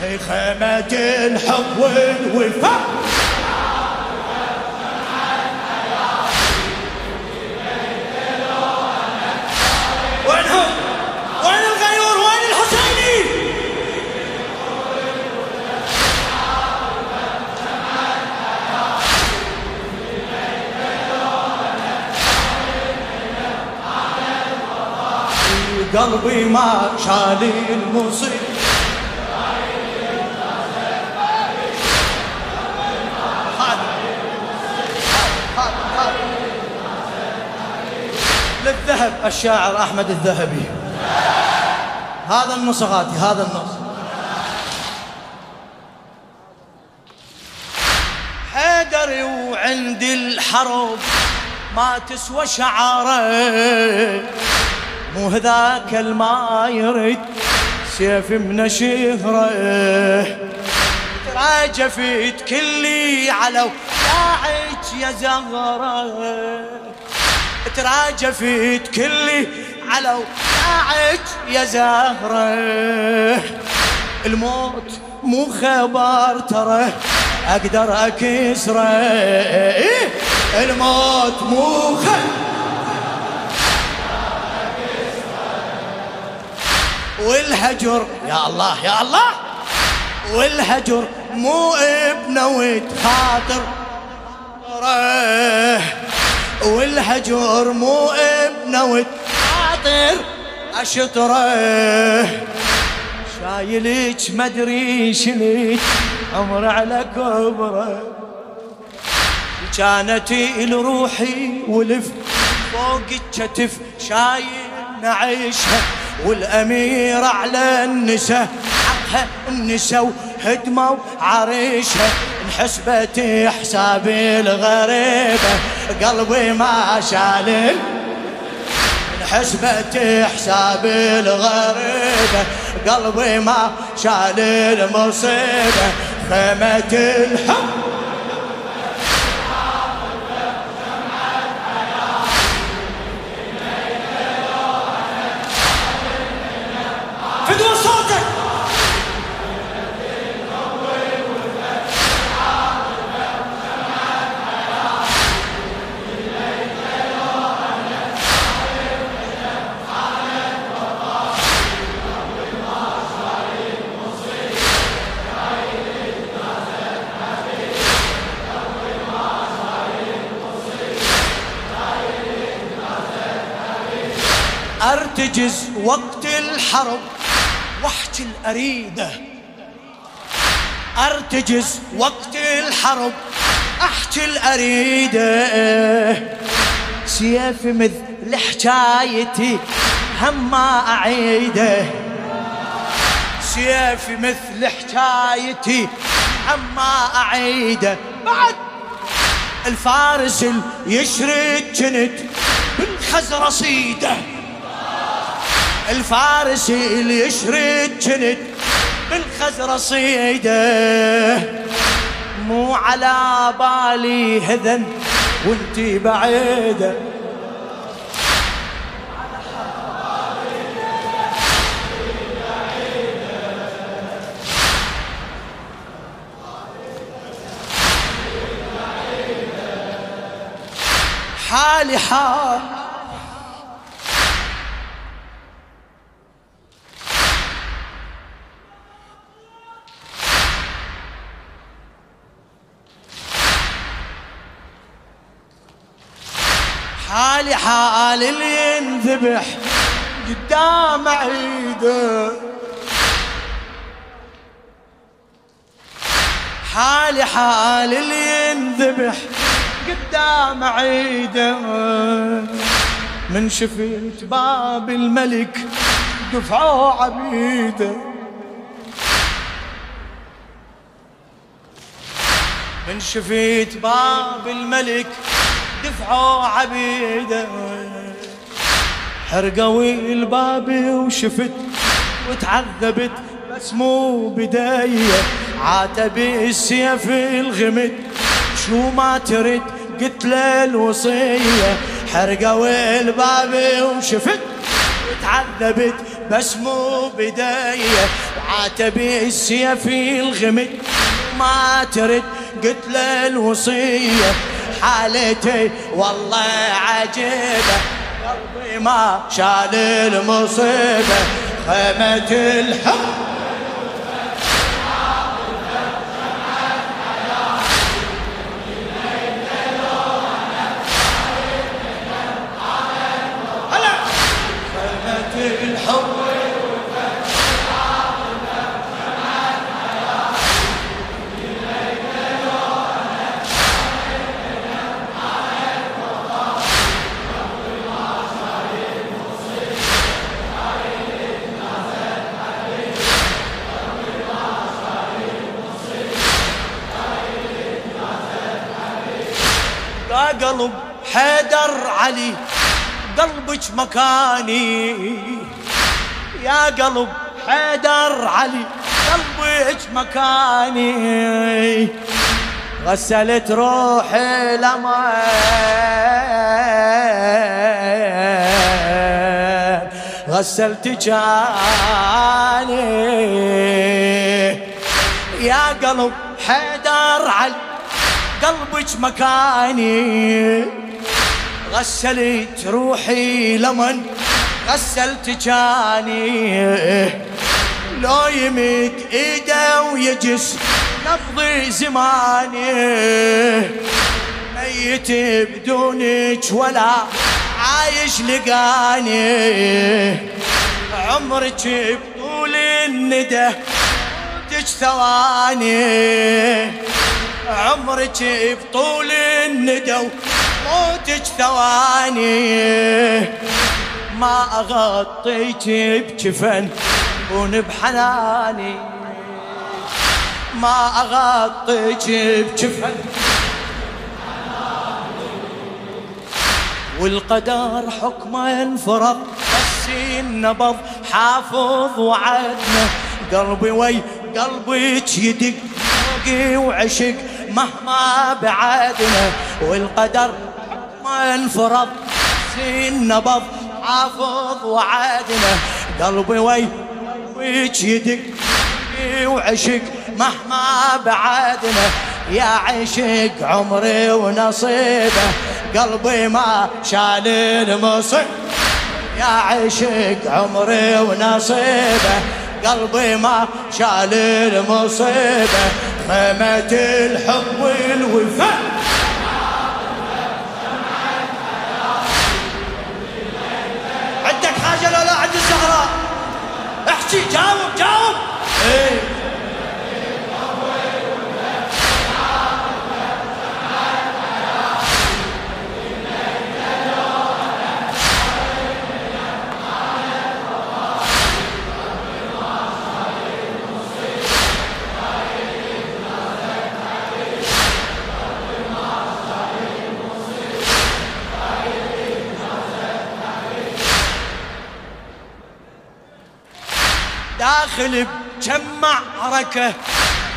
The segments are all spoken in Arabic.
خيمة الحب والوفاء؟ وين الغيور؟ وين الحسيني؟ قلبي ما شال المصيبة للذهب الشاعر أحمد الذهبي. هذا النص غاتي هذا النص. حيدري وعندي الحرب ما تسوى شعاره مو هذاك الما يرد سيف من شهره. تراجفت كلي على ولاعك يا زهره تراجفت كلي على ولاعك يا زهرة. الموت مو خبر ترى. أقدر أكسره؟ الموت مو خبر والهجر. يا الله يا الله. والهجر مو ابنه خاطر. والهجر مو ابنه خاطر اشطره شايلك مدري شليك عمر على كبره. كانت لروحي ولف. فوق الكتف شايل نعيشها والأمير على النساء. حقها النساء وهدموا عريشها انحسبت حساب الغريبة. قلبي ما شال انحسبت حساب الغريبة. قلبي ما شال المصيبة. خيمة الحب. ارتجز وقت الحرب واحكي الأريدة. أرتجز وقت الحرب احكي الأريدة. سيف مثل حكايتي هم ما أعيده. سيف مثل حكايتي ما أعيده. بعد الفارس اللي يشرد جنت بالخزر صيده. الفارس اللي يشرد جند بالخزر صيده. مو على بالي هذن وانتي بعيده. حالي حال حالي حال اللي ينذبح قدام عيده. حالي حال اللي ينذبح قدام عيده. من شفت باب الملك دفعوا عبيده. من شفت باب الملك دفعوا عبيده. حرقوا الباب وشفت وتعذبت بس مو بداية. عاتب السيف الغمد شو ما ترد قلت له الوصية. حرقوا الباب وشفت وتعذبت بس مو بداية. وعاتبي السيف الغمد ما ترد قلت له الوصية. حالتي والله عجيبة. قلبي ما شال المصيبة. خيمة الحب. قلب حيدر علي قلبك مكاني. يا قلب حيدر علي قلبك مكاني. غسلت روحي لما غسلت جاني. يا قلب حيدر علي قلبك مكاني. غسلت روحي لمن غسلت جاني. لو يمد إيده ويجس نبضي زماني. ميت بدونك ولا عايش لقاني. عمرك بطول الندى تج ثواني. عمرك بطول الندى موتك ثواني. ما أغطيك بجفن كون بحناني ما أغطيك بجفن والقدر حكمه انفرض بس النبض حافظ وعدنا. قلبي وي قلبك يدق وعشق. مهما بعدنا والقدر ما انفرض سين نبض حافظ وعدنا قلبي وي ويش يدق وعشق مهما بعدنا. يا عشق عمري ونصيبه قلبي ما شال المصيب يا عشق عمري ونصيبه قلبي ما شال المصيبة. خيمة الحب والوفاء عندك حاجة لو لا عند الزهراء؟ احكي جاوب جاوب. إيه. داخل بكم معركة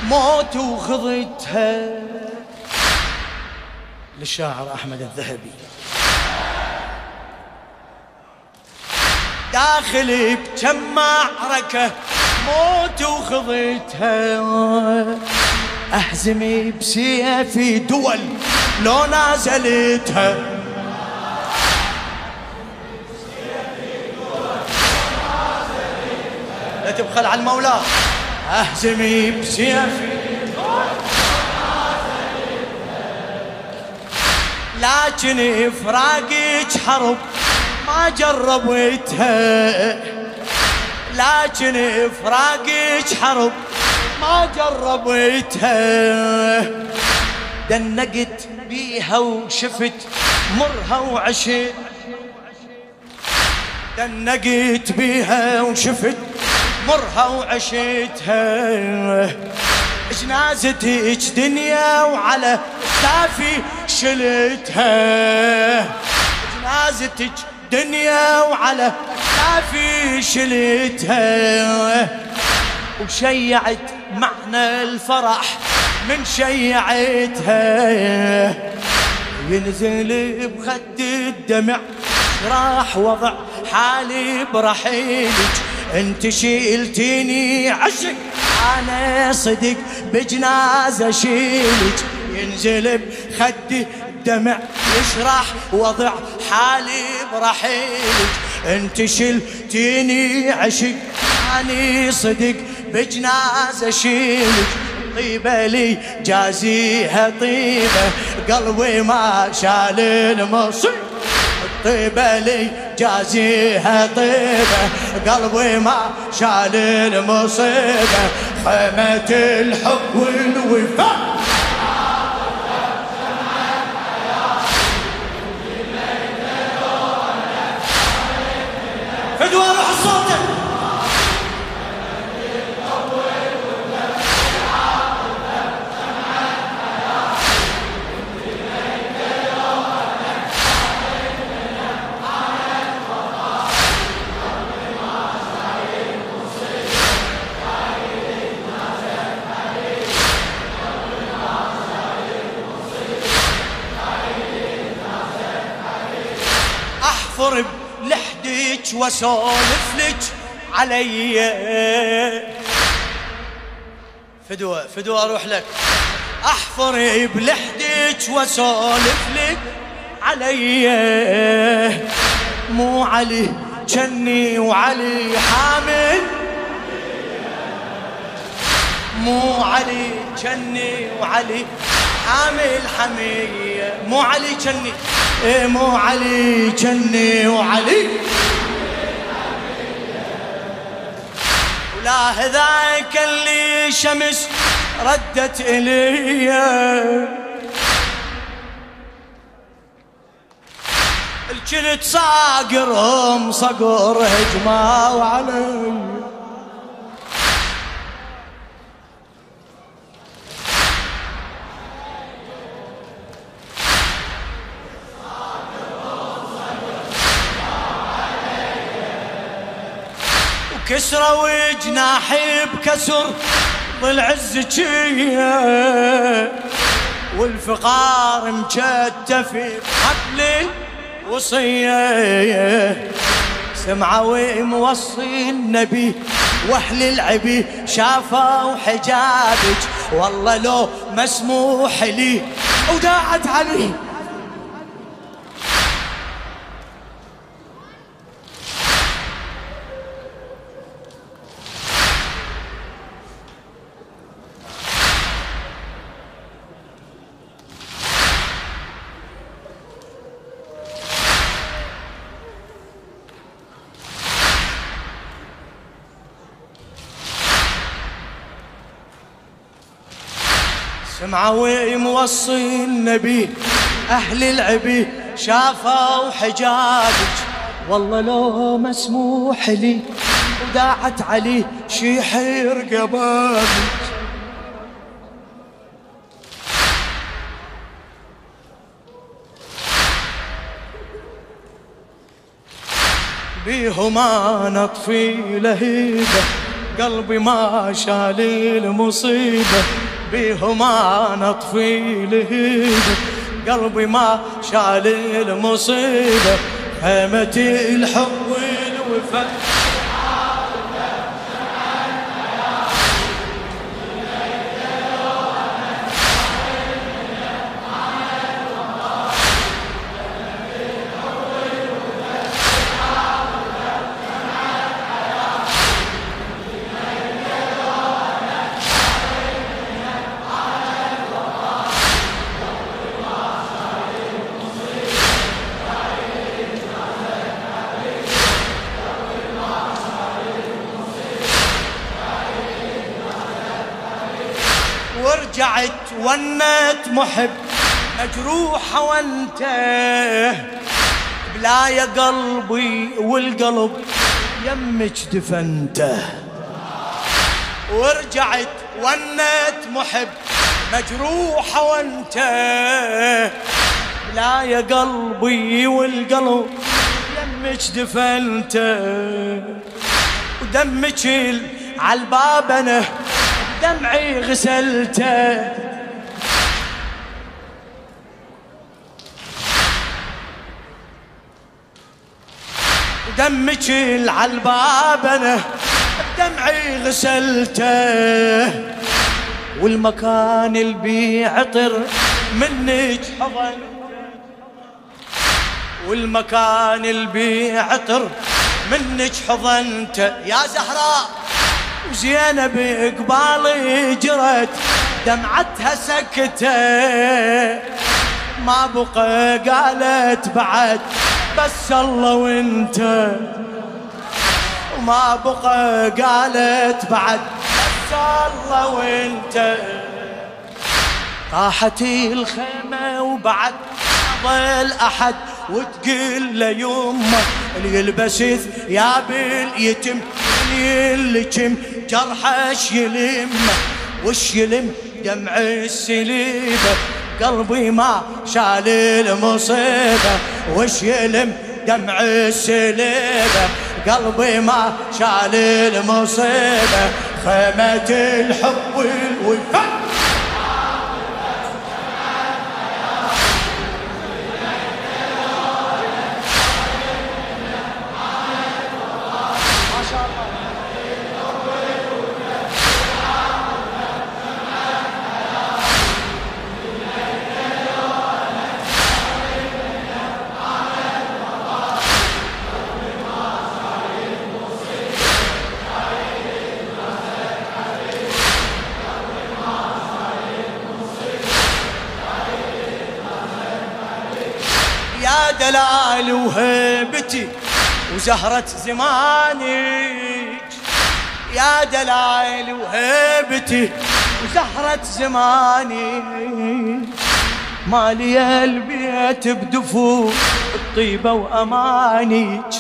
موت وخضتها للشاعر أحمد الذهبي. داخل بكم معركة موت وخضتها أحزمي بسيفي دول لو نازلتها. تبخل على المولى. اهزمي بسيفي لكن فراقك حرب ما جربتها لكن فراقك حرب ما جربتها دنقت بيها وشفت مرها وعشت دنقت بيها وشفت مرها وعشتها جنازتك دنيا وعلى كتافي شلتها. جنازتك دنيا وعلى كتافي شلتها. وشيعت معنى الفرح من شيعتها. ينزل بخد الدمع راح وضع حالي برحيلك. انت شيلتيني عشق. أنا صدق بجنازة شيلك. ينزل بخدي الدمع يشرح وضع حالي برحيلك. انت شلتيني عشق. اني صدق بجنازة شيلك. طيبة لي جازيها طيبة قلبي ما شال المصيب. طيبة لي جازيها طيبة. قلبي ما شال المصيبة. خيمة الحب والوفاء. لك علي. فدوة فدوة أروح لك. أحفر بلحدك واسولف لك علي. مو علي جني وعلي حامل. مو علي جني وعلي حامل حمية مو علي جني إيه مو علي جني وعلي. ولا هذاك اللي شمس ردت إلي. الكل صاقرهم صقر هجمة وعلي. كسرة وجناحي بكسر بالعز والفقار مكتف بحبل وصية. سمعوا موصي النبي وأهل العبي شافوا حجابك. والله لو مسموح لي وداعت عليه سمعوا موصي النبي أهل العبي شافوا حجابك. والله لو مسموح لي وداعت علي شي حير قبابك بيهما نطفي لهيبة قلبي ما شال المصيبة. بيهما نطفي لهيب قلبي ما شال المصيبة خيمة الحب والوفاء. ورجعت ونت محب مجروحة وانت بلا يا قلبي والقلب يمك دفنته. ورجعت ونت محب مجروحة وانت بلا يا قلبي والقلب يمك دفنته. ودمك عالباب أنا دمعي غسلته. دمك العالباب أنا دمعي غسلته. والمكان اللي بيعطر منك حضن والمكان اللي بيعطر منك حضنته. يا زهراء وزينب قبالي جرت دمعتها سكتة. ما بقى قالت بعد بس الله وإنت. وما بقى قالت بعد بس الله وإنت. طاحت الخيمة وبعد ظل أحد وتقول له يمه اللي يلبس ثياب اليتم اللي كم جرحش يلم وش يلم؟ دمع السليبة قلبي ما شال المصيبة وش يلم؟ دمع السليبة قلبي ما شال المصيبة خيمة الحب والوفاء. دلال وهيبتي وزهرة زمانك يا دلال وهيبتي وزهرة زماني. مالي البيت بدفوف الطيبة وأمانك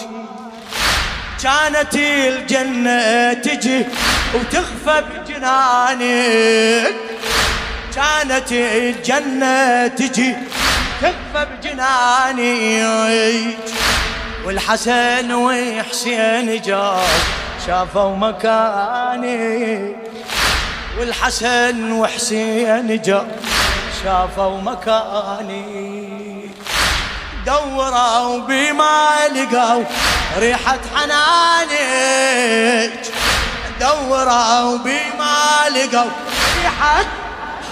كانت الجنة تجي وتخفى بجنانك. كانت الجنة تجي تكفى بجناني والحسن وحسين جاو شافوا مكاني. والحسن وحسين جاو شافوا مكاني. دوروا بما لقوا ريحة حنانك دوروا بما لقوا ريحة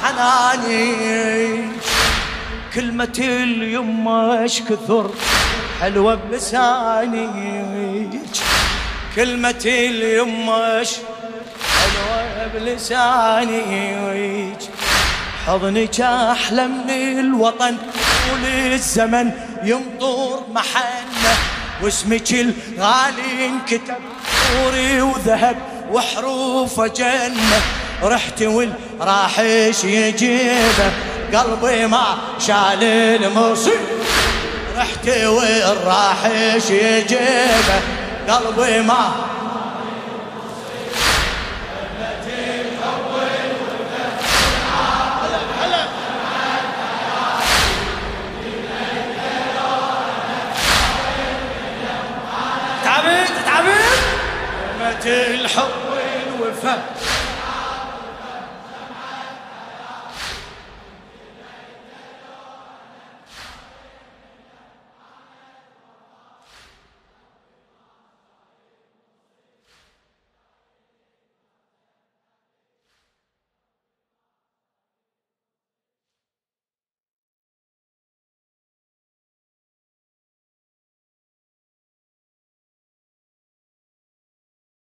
حنانك كلمة اليمة اش كثر حلوة بلساني. كلمة اليمة اش حلوة بلساني. حضنك أحلى من الوطن وللزمن يمطر محنة واسمك الغالي انكتب نوري وذهب وحروف جنة رحت والراحش يجيبه؟ قلبي ما شال المصيب رحت والراحش يجيبه؟ قلبي ما الحب والوفاء